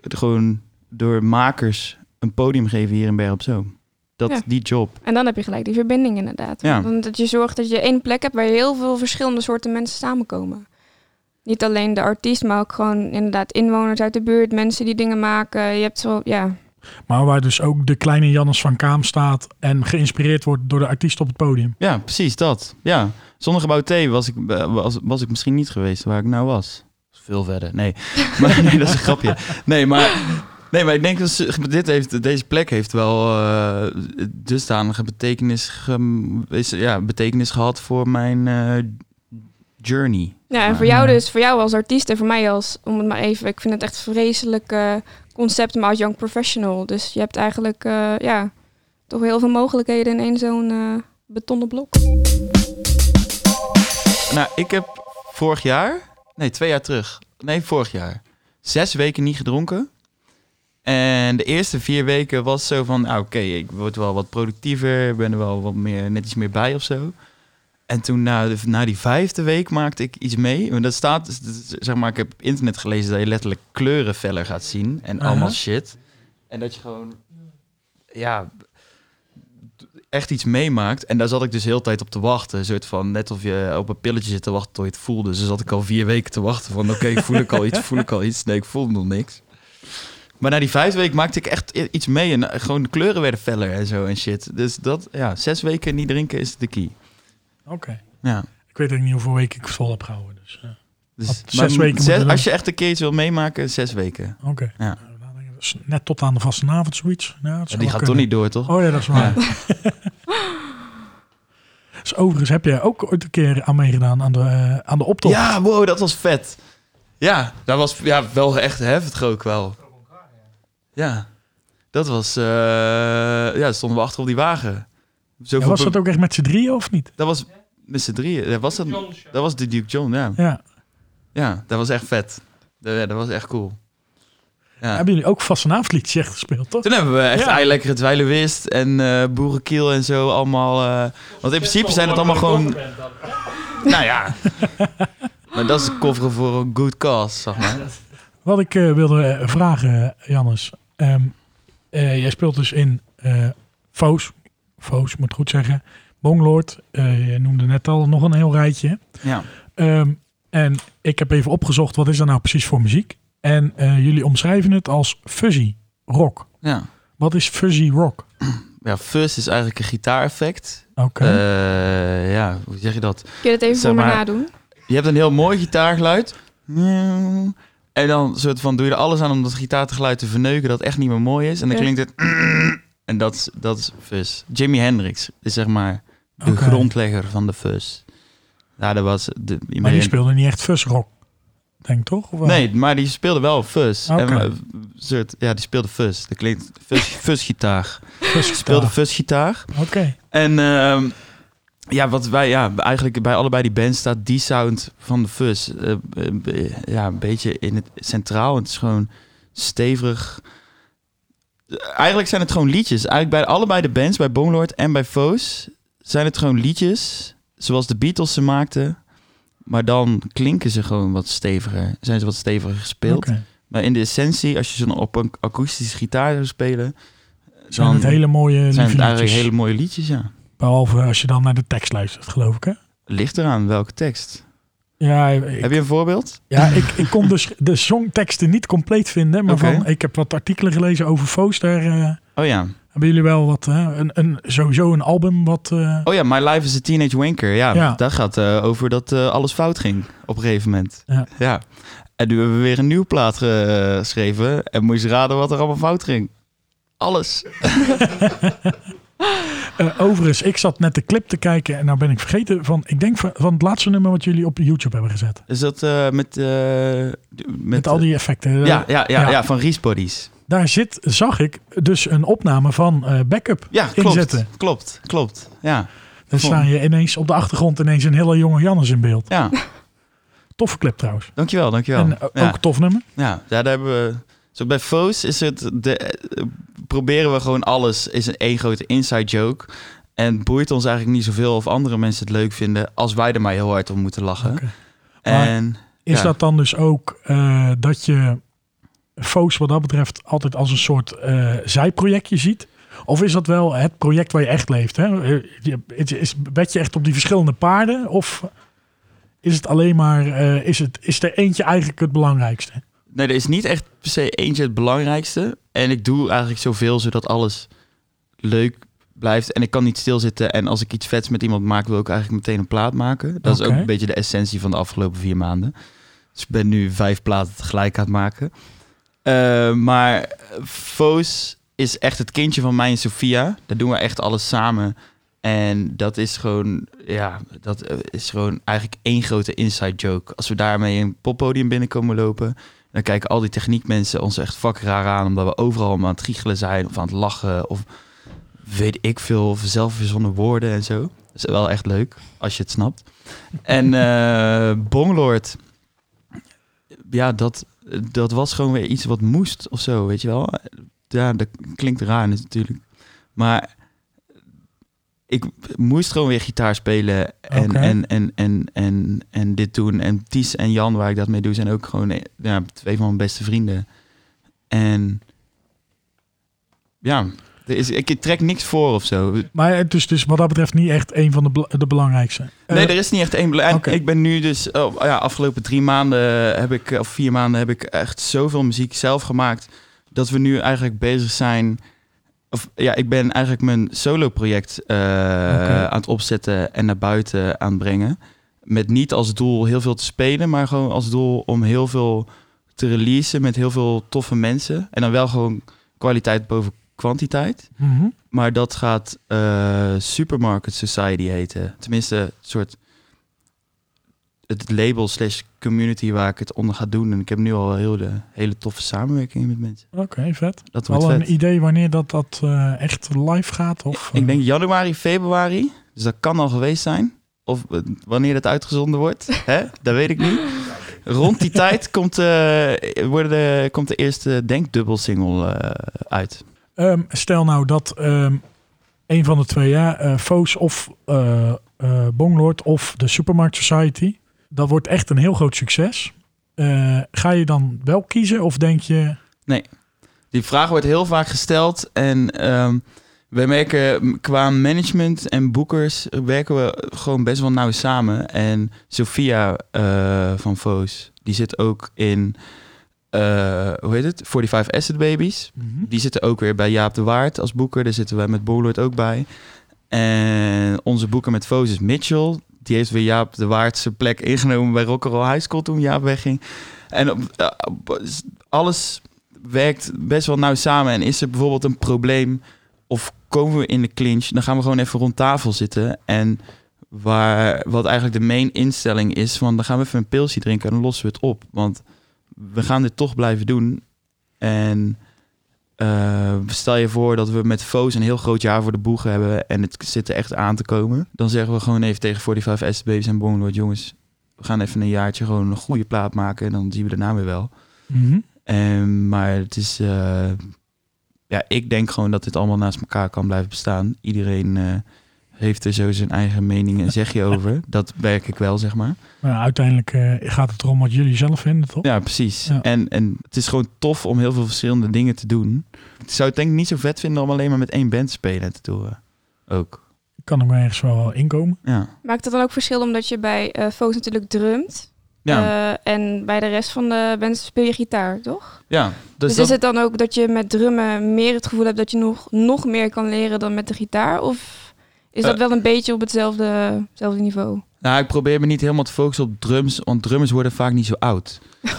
het gewoon door makers een podium geven hier in Bergen op Zoom. Dat, Ja. Die job. En dan heb je gelijk die verbinding inderdaad. Ja. Want Dat je zorgt dat je één plek hebt waar heel veel verschillende soorten mensen samenkomen. Niet alleen de artiest, maar ook gewoon inderdaad inwoners uit de buurt, mensen die dingen maken. Je hebt zo, ja, Maar waar dus ook de kleine Jannes van Kaam staat en geïnspireerd wordt door de artiest op het podium. Ja, precies dat. Ja. Zonder gebouw T was ik, eh, was, was ik misschien niet geweest waar ik nou was. Veel verder. Nee. Maar nee, dat is een grapje. Nee, maar, nee, maar ik denk dat dit heeft, deze plek heeft wel eh dusdanige betekenis, gem- is, ja, betekenis gehad voor mijn eh, journey. Ja, en voor jou dus, voor jou als artiest en voor mij als, om het maar even, ik vind het echt vreselijk eh, concept, maar young professional. Dus je hebt eigenlijk, eh, ja, toch heel veel mogelijkheden in één zo'n eh, betonnen blok. Nou, ik heb vorig jaar, nee, twee jaar terug, nee, vorig jaar, zes weken niet gedronken. En de eerste vier weken was zo van, nou, oké, ik word wel wat productiever, ben er wel wat meer, net iets meer bij of zo. En toen na, de, na die vijfde week maakte ik iets mee. Want dat staat, dus, dus, zeg maar, ik heb op internet gelezen dat je letterlijk kleuren feller gaat zien en allemaal shit. En dat je gewoon, ja, echt iets meemaakt. En daar zat ik dus heel de tijd op te wachten. Een soort van, net of je op een pilletje zit te wachten tot je het voelde. Dus zat ik al vier weken te wachten van, oké, voel ik al iets, voel ik al iets. Nee, ik voelde nog niks. Maar na die vijfde week maakte ik echt iets mee. En eh, gewoon de kleuren werden feller en zo en shit. Dus dat, ja, zes weken niet drinken is de key. Oké. Ja. Ik weet ook niet hoeveel weken ik vol heb gehouden. Dus, Dus, zes weken zes- als je echt een keer iets wil meemaken, zes weken. Oké. Ja. Nou, net tot aan de vastenavond zoiets. Ja, Ja, die gaat toch niet door, toch? Oh ja, dat is waar. Dus overigens heb jij ook ooit een keer aan meegedaan aan de, eh, aan de optocht. Ja, wow, dat was vet. Ja, dat was ja, wel echt heftig ook wel. Ja, dat was... eh ja, stonden we achter op die wagen. Ja, was dat ook echt met z'n drieën of niet? Dat was met z'n drieën. Ja, was dat, dat was de Duke John, ja. Ja. Ja, dat was echt vet. Dat, dat was echt cool. Ja. Hebben jullie ook vastenavondliedjes echt gespeeld, toch? Toen hebben we echt Ja. ja. lekkere dweilenwist en eh boerenkiel en zo allemaal. eh, want in principe zijn het allemaal gewoon. Nou ja. maar dat is de cover voor een good cause, zeg maar. Wat ik eh, wilde vragen, Jannes. Ehm, eh, jij speelt dus in eh Foos. Foos, moet ik goed zeggen. Bonglord. eh je noemde net al nog een heel rijtje. Ja. Ehm, en ik heb even opgezocht, wat is er nou precies voor muziek? En eh, jullie omschrijven het als fuzzy rock. Ja. Wat is fuzzy rock? Ja, fuzz is eigenlijk een gitaareffect. Oké. Eh, ja, hoe zeg je dat? Kun je dat even Zeg voor me nadoen? Je hebt een heel mooi gitaargeluid. En dan soort van doe je er alles aan om dat gitaargeluid te verneuken dat echt niet meer mooi is. En dan Ja. klinkt het. En dat is, dat is fuzz. Jimi Hendrix is zeg maar de Oké. grondlegger van de fuzz. Ja, dat was de, maar die speelde niet echt fuzz rock, denk ik toch? Of wel? Nee, maar die speelde wel fuzz. Oké. En, eh, soort, ja, die speelde fuzz. Dat klinkt fuzz, fuzzgitaar. Fuzz Die speelde fuzzgitaar. Oké. En, ehm, ja, wat wij, ja, eigenlijk bij allebei die bands staat die sound van de Fuzz. eh, eh, ja, een beetje in het centraal. Het is gewoon stevig. Eigenlijk zijn het gewoon liedjes. Eigenlijk bij allebei de bands, bij Bonelord en bij Foes, zijn het gewoon liedjes. Zoals de Beatles ze maakten. Maar dan klinken ze gewoon wat steviger. Zijn ze wat steviger gespeeld. Maar in de essentie, als je ze op een akoestische gitaar zou spelen... Zijn dan het hele mooie zijn het eigenlijk hele mooie liedjes, ja. Behalve als je dan naar de tekst luistert, geloof ik, hè? Ligt eraan welke tekst. Ja, ik, Heb je een voorbeeld? ja ik, ik kon dus de songteksten niet compleet vinden. Maar van, ik heb wat artikelen gelezen over Foos. Daar eh, Oh ja. hebben jullie wel wat... hè, een, een, sowieso een album wat... eh, Oh ja, My Life is a Teenage Wanker. Ja, Ja. dat gaat eh, over dat eh, alles fout ging op een gegeven moment. Ja. En nu hebben we weer een nieuwe plaat geschreven. En moet je raden wat er allemaal fout ging. Alles. eh, overigens, ik zat net de clip te kijken en nou ben ik vergeten van... Ik denk van, van het laatste nummer wat jullie op YouTube hebben gezet. Is dat eh, met, eh, met... Met, al die effecten. Ja, ja, ja, ja. ja. van Reese Bodies. Daar zit, zag ik, dus een opname van Backup Ja, klopt. inzetten. Klopt, klopt. Ja, Dan staan je ineens op de achtergrond ineens een hele jonge Jannes in beeld. ja. Toffe clip trouwens. Dankjewel, dankjewel. En ja. ook een tof nummer. Ja, ja, daar hebben we. Zo bij Foes is het. De, proberen we gewoon alles. Is een één grote inside joke. En boeit ons eigenlijk niet zoveel of andere mensen het leuk vinden. als wij er maar heel hard om moeten lachen. En Is Ja. dat dan dus ook eh, dat je Foos wat dat betreft altijd als een soort eh, zijprojectje ziet? Of is dat wel het project waar je echt leeft? Hè? Eh, je- Is, bet je echt op die verschillende paarden? Of is het alleen maar, is, het, is er eentje eigenlijk het belangrijkste? nee, er is niet echt per se eentje het belangrijkste. En ik doe eigenlijk zoveel zodat alles leuk blijft. En ik kan niet stilzitten. En als ik iets vets met iemand maak, wil ik eigenlijk meteen een plaat maken. Dat is ook een beetje de essentie van de afgelopen vier maanden. Dus ik ben nu vijf platen tegelijk aan het maken. Eh, maar Foos is echt het kindje van mij en Sofia. Daar doen we echt alles samen. En dat is gewoon, ja, dat eh, is gewoon eigenlijk één grote inside joke. Als we daarmee een poppodium binnenkomen lopen, dan kijken al die techniekmensen ons echt fuck raar aan, omdat we overal maar aan het giechelen zijn of aan het lachen of weet ik veel, of zelfverzonnen woorden en zo. Dat is wel echt leuk, als je het snapt. En eh Bonglord, ja, dat, dat was gewoon weer iets wat moest of zo, weet je wel. Ja, dat klinkt raar natuurlijk. Maar ik moest gewoon weer gitaar spelen en, en, en, en, en, en dit doen. En Ties en Jan, waar ik dat mee doe, zijn ook gewoon eh, ja, twee van mijn beste vrienden. En ja, er is, ik trek niks voor of zo. Maar het is dus wat dat betreft niet echt een van de, de belangrijkste. Eh, Nee, er is niet echt één. bela- en oké. Ik ben nu dus, oh, ja, afgelopen drie maanden heb ik, of vier maanden heb ik echt zoveel muziek zelf gemaakt. Dat we nu eigenlijk bezig zijn. Of ja, ik ben eigenlijk mijn solo-project eh, aan het opzetten en naar buiten aan het brengen. Met niet als doel heel veel te spelen, maar gewoon als doel om heel veel te releasen met heel veel toffe mensen. En dan wel gewoon kwaliteit boven kwantiteit. mhm. Maar dat gaat eh, Supermarket Society heten. Tenminste, een soort het label slash community waar ik het onder ga doen. En ik heb nu al heel de hele toffe samenwerking met mensen. Oké, vet. Dat wordt Al een idee wanneer dat, dat eh, echt live gaat? Of, Ik eh, denk januari, februari. Dus dat kan al geweest zijn. Of eh, wanneer dat uitgezonden wordt. Hè? Dat weet ik niet. Rond die tijd komt, eh, worden de, komt de eerste denkdubbel-single uit. Ehm, stel nou dat ehm, een van de twee, ja, Foos of Bonglord of de Supermarkt Society, dat wordt echt een heel groot succes. Eh, ga je dan wel kiezen of denk je, Die vraag wordt heel vaak gesteld. En ehm wij merken qua management en boekers werken we gewoon best wel nauw samen. En Sophia eh, van Foos, die zit ook in, eh, hoe heet het? 45 Asset Babies. Die zitten ook weer bij Jaap de Waard als boeker. Daar zitten wij met Bolord ook bij. En onze boeker met Foos is Mitchell. Die heeft weer Jaap de Waard zijn plek ingenomen bij Rock'n'Roll High School toen Jaap wegging. En eh, alles werkt best wel nauw samen. En is er bijvoorbeeld een probleem of komen we in de clinch, dan gaan we gewoon even rond tafel zitten. En waar, wat eigenlijk de main instelling is, van dan gaan we even een pilsje drinken en dan lossen we het op. Want we gaan dit toch blijven doen. En eh, stel je voor dat we met Foos een heel groot jaar voor de boeg hebben en het zit er echt aan te komen. Dan zeggen we gewoon even tegen 45 SB's en Bonglord, jongens, we gaan even een jaartje gewoon een goede plaat maken en dan zien we daarna weer wel. Mhm. En, maar het is, eh, ja, ik denk gewoon dat dit allemaal naast elkaar kan blijven bestaan. Iedereen eh, heeft er zo zijn eigen mening en zegje over. Dat werk ik wel, zeg maar. Maar uiteindelijk eh, gaat het erom wat jullie zelf vinden, toch? Ja, precies. Ja. En, en het is gewoon tof om heel veel verschillende dingen te doen. Ik zou het denk ik niet zo vet vinden om alleen maar met één band te spelen en te toeren. Ook. Kan ik me ergens wel inkomen. Ja. Maakt het dan ook verschil omdat je bij eh Foos natuurlijk drumt? Ja, Eh, en bij de rest van de bands speel je gitaar, toch? ja. Dus, Dus, dat, is het dan ook dat je met drummen meer het gevoel hebt dat je nog, nog meer kan leren dan met de gitaar? Of is dat Eh. wel een beetje op hetzelfde, hetzelfde niveau? nou, ik probeer me niet helemaal te focussen op drums, want drummers worden vaak niet zo oud.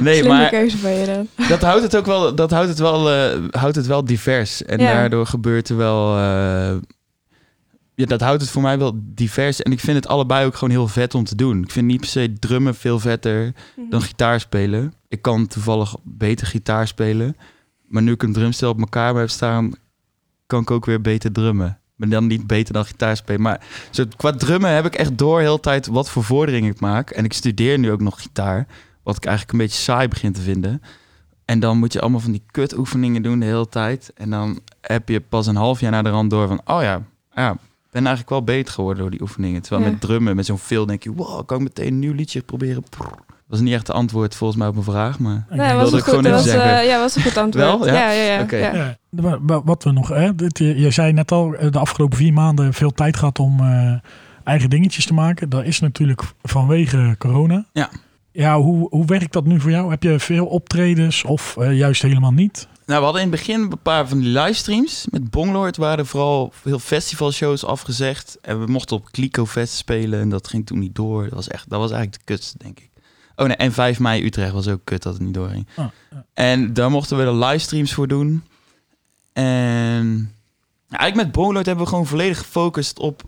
nee, Slimme maar keuze van je dan. dat houdt het ook wel, dat houdt het wel, eh, houdt het wel divers. En Ja. daardoor gebeurt er wel. eh, ja, dat houdt het voor mij wel divers. En ik vind het allebei ook gewoon heel vet om te doen. Ik vind niet per se drummen veel vetter dan gitaar spelen. Ik kan toevallig beter gitaar spelen. Maar nu ik een drumstel op elkaar heb staan, kan ik ook weer beter drummen. Maar dan niet beter dan gitaar spelen. Maar zo, qua drummen heb ik echt door heel tijd wat voor vorderingen ik maak. En ik studeer nu ook nog gitaar. Wat ik eigenlijk een beetje saai begin te vinden. En dan moet je allemaal van die kut oefeningen doen de hele tijd. En dan heb je pas een half jaar naar de rand door van... Oh ja, ja ik ben eigenlijk wel beter geworden door die oefeningen. Terwijl Ja. met drummen, met zo'n veel denk je... Wow, kan ik meteen een nieuw liedje proberen? Prrr. Dat was niet echt de antwoord volgens mij op mijn vraag, maar... Nee, denk was ik goed, gewoon was, even zeggen. eh, ja, was een goed antwoord. Wel? Ja? Ja, ja, ja. Wat we nog, hè, dit, je, je zei net al, eh, de afgelopen vier maanden veel tijd gehad om eh, eigen dingetjes te maken. Dat is natuurlijk vanwege corona. Ja. Ja, hoe, hoe werkt dat nu voor jou? Heb je veel optredens of eh, juist helemaal niet? Nou, we hadden in het begin een paar van die livestreams. Met Bonglord waren er vooral veel festivalshows afgezegd. En we mochten op Clico Fest spelen en dat ging toen niet door. Dat was, echt, dat was eigenlijk de kutste, denk ik. Oh nee, en 5 mei Utrecht was ook kut dat het niet doorging. Ah, ja. En daar mochten we de livestreams voor doen. En eigenlijk met Bonglord hebben we gewoon volledig gefocust op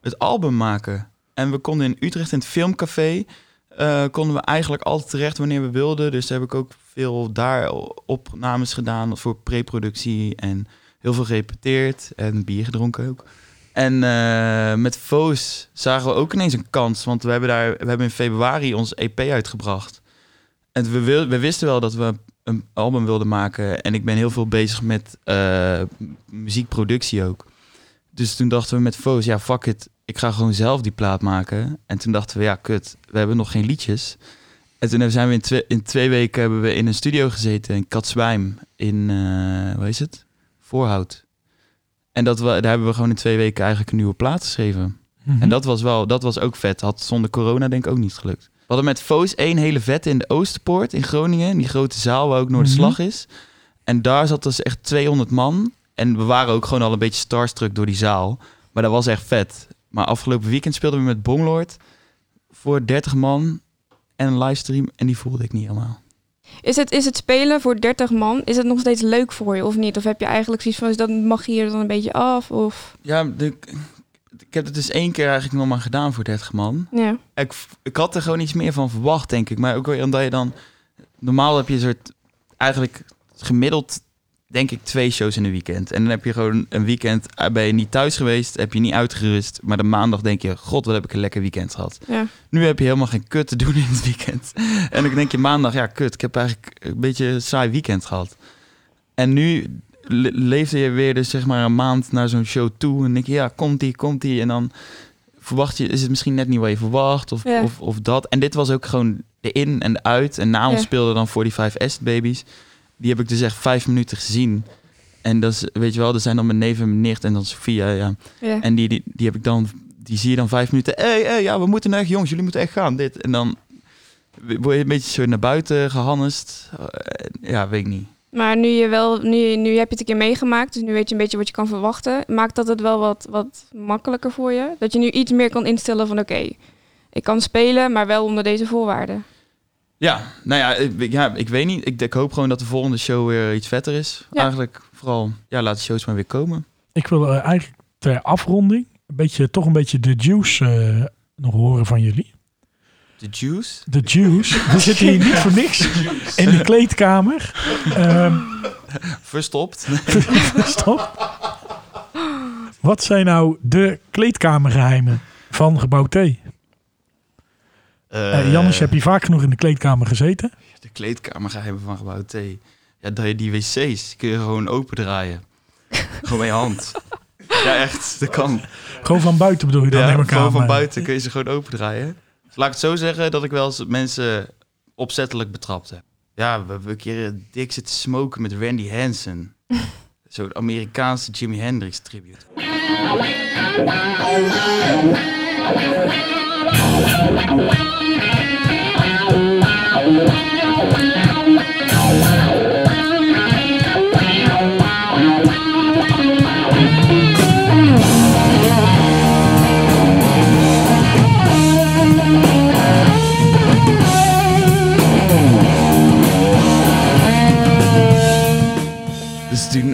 het album maken. En we konden in Utrecht in het filmcafé... eh, konden we eigenlijk altijd terecht wanneer we wilden. Dus heb ik ook veel daar opnames gedaan voor preproductie en heel veel gerepeteerd en bier gedronken ook. En eh, met Foos zagen we ook ineens een kans, want we hebben daar we hebben in februari ons EP uitgebracht. En we, we wisten wel dat we een album wilden maken en ik ben heel veel bezig met eh, muziekproductie ook. Dus toen dachten we met Foos, ja fuck it, ik ga gewoon zelf die plaat maken. En toen dachten we, ja kut, we hebben nog geen liedjes. En toen zijn we in twee, in twee weken hebben we in een studio gezeten in Katzwijm in, eh hoe heet het? Voorhout. En dat we, daar hebben we gewoon in twee weken eigenlijk een nieuwe plaat geschreven. Mhm. En dat was wel, dat was ook vet. Had zonder corona denk ik ook niet gelukt. We hadden met Foos één hele vette in de Oosterpoort in Groningen. Die grote zaal waar ook Noorderslag is. En daar zat dus echt 200 man. En we waren ook gewoon al een beetje starstruck door die zaal. Maar dat was echt vet. Maar afgelopen weekend speelden we met Bonglord voor 30 man en een livestream. En die voelde ik niet helemaal. Is, het, is het spelen voor 30 man, is het nog steeds leuk voor je of niet? Of heb je eigenlijk zoiets van, is dat mag je hier dan een beetje af? Of, Ja, de, ik heb het dus één keer eigenlijk nog maar gedaan voor 30 man. ja. Ik, ik had er gewoon iets meer van verwacht, denk ik. Maar ook weer omdat je dan... Normaal heb je een soort... Eigenlijk gemiddeld, denk ik, twee shows in een weekend. En dan heb je gewoon een weekend... eh, Ben je niet thuis geweest, heb je niet uitgerust. Maar de maandag denk je... God, wat heb ik een lekker weekend gehad. ja. Nu heb je helemaal geen kut te doen in het weekend. En dan denk je maandag... Ja, kut, ik heb eigenlijk een beetje een saai weekend gehad. En nu le- leefde je weer dus zeg maar een maand naar zo'n show toe. En denk je, ja, komt die, komt die. En dan verwacht je, is het misschien net niet wat je verwacht. Of, Ja. of, of dat. En dit was ook gewoon de in en de uit. En na ons Ja. speelden dan 45 S Babies. Die heb ik dus echt vijf minuten gezien. En dat is, weet je wel, er zijn dan mijn neef en mijn nicht en dan Sofia, ja. ja. En die, die, die heb ik dan, die zie je dan vijf minuten. Hé, hey, hey, ja, we moeten echt, jongens, jullie moeten echt gaan. Dit. En dan word je een beetje zo naar buiten gehannest. Eh, ja, weet ik niet. Maar nu, je wel, nu, nu heb je het een keer meegemaakt, dus nu weet je een beetje wat je kan verwachten. Maakt dat het wel wat, wat makkelijker voor je? Dat je nu iets meer kan instellen van oké, ik kan spelen, maar wel onder deze voorwaarden. Ja, nou ja, ik, ja, ik weet niet. Ik, ik hoop gewoon dat de volgende show weer iets vetter is. Ja. Eigenlijk vooral, ja, laat de shows maar weer komen. Ik wil eh, eigenlijk ter afronding een beetje, toch een beetje de juice eh, nog horen van jullie. De juice? De Juice. We zitten hier niet voor niks in de kleedkamer. Ehm, Verstopt? stop. Wat zijn nou de kleedkamergeheimen van gebouw T? Eh Eh, Jannes, heb je vaak genoeg in de kleedkamer gezeten? De kleedkamergeheimen van gebouw T. Ja, dat je die wc's kun je gewoon opendraaien. gewoon met je hand. Ja, echt. Dat kan. Gewoon van buiten bedoel je dan? Ja, gewoon van maar- buiten kun je ze gewoon opendraaien. Dus laat ik het zo zeggen dat ik wel eens mensen opzettelijk betrapt heb. Ja, we hebben een keer dik zitten smoken met Randy Hansen. Zo'n Amerikaanse Jimi Hendrix tribute. Dus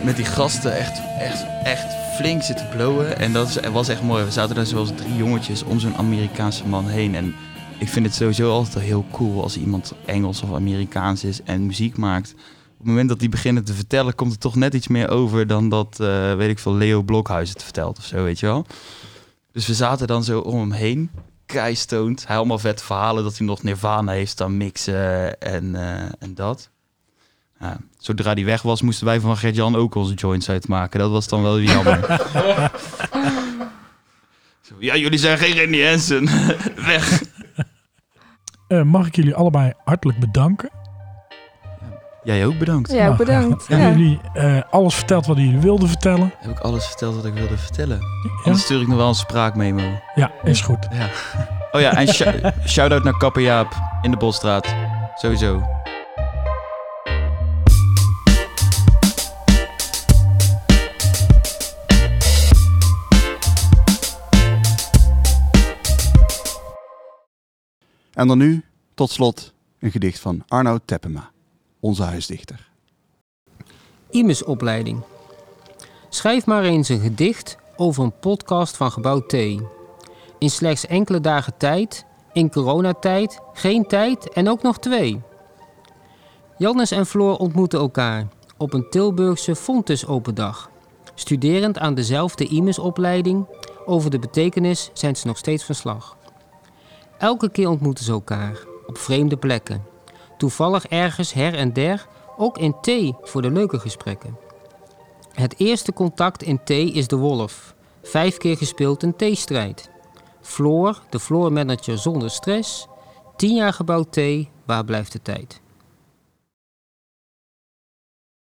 met die gasten echt, echt, echt flink zitten blowen. En dat was echt mooi. We zaten daar zoals drie jongetjes om zo'n Amerikaanse man heen. En ik vind het sowieso altijd heel cool als iemand Engels of Amerikaans is en muziek maakt. Op het moment dat die beginnen te vertellen, komt er toch net iets meer over dan dat, eh, weet ik veel, Leo Blokhuis het vertelt of zo, weet je wel. Dus we zaten dan zo om hem heen, keistoned. Hij allemaal vet verhalen dat hij nog Nirvana heeft staan mixen en, eh, en dat. Ja, zodra die weg was, moesten wij van Gert-Jan ook onze joints uitmaken. Dat was dan wel weer jammer. Ja, jullie zijn geen Randy Hansen. weg. Eh, mag ik jullie allebei hartelijk bedanken. Jij ook bedankt. Ja, ook bedankt. Hebben Ja. jullie eh, alles verteld wat jullie wilden vertellen? Heb ik alles verteld wat ik wilde vertellen? Ja, Anders stuur ik nog wel een spraakmemo. ja is goed. Ja. Oh ja, en sh- shout-out naar Kapper Jaap in de Bosstraat. Sowieso. En dan nu, tot slot, een gedicht van Arno Teppema, onze huisdichter. Imusopleiding. Schrijf maar eens een gedicht over een podcast van Gebouw T. In slechts enkele dagen tijd, in coronatijd, geen tijd en ook nog twee. Jannes en Floor ontmoeten elkaar op een Tilburgse Fontes open dag. Studerend aan dezelfde Imusopleiding, over de betekenis zijn ze nog steeds van slag. Elke keer ontmoeten ze elkaar, op vreemde plekken. Toevallig ergens her en der ook in thee voor de leuke gesprekken. Het eerste contact in thee is de wolf. Vijf keer gespeeld een theestrijd. Floor, de floormanager zonder stress. Tien jaar gebouwd thee, waar blijft de tijd?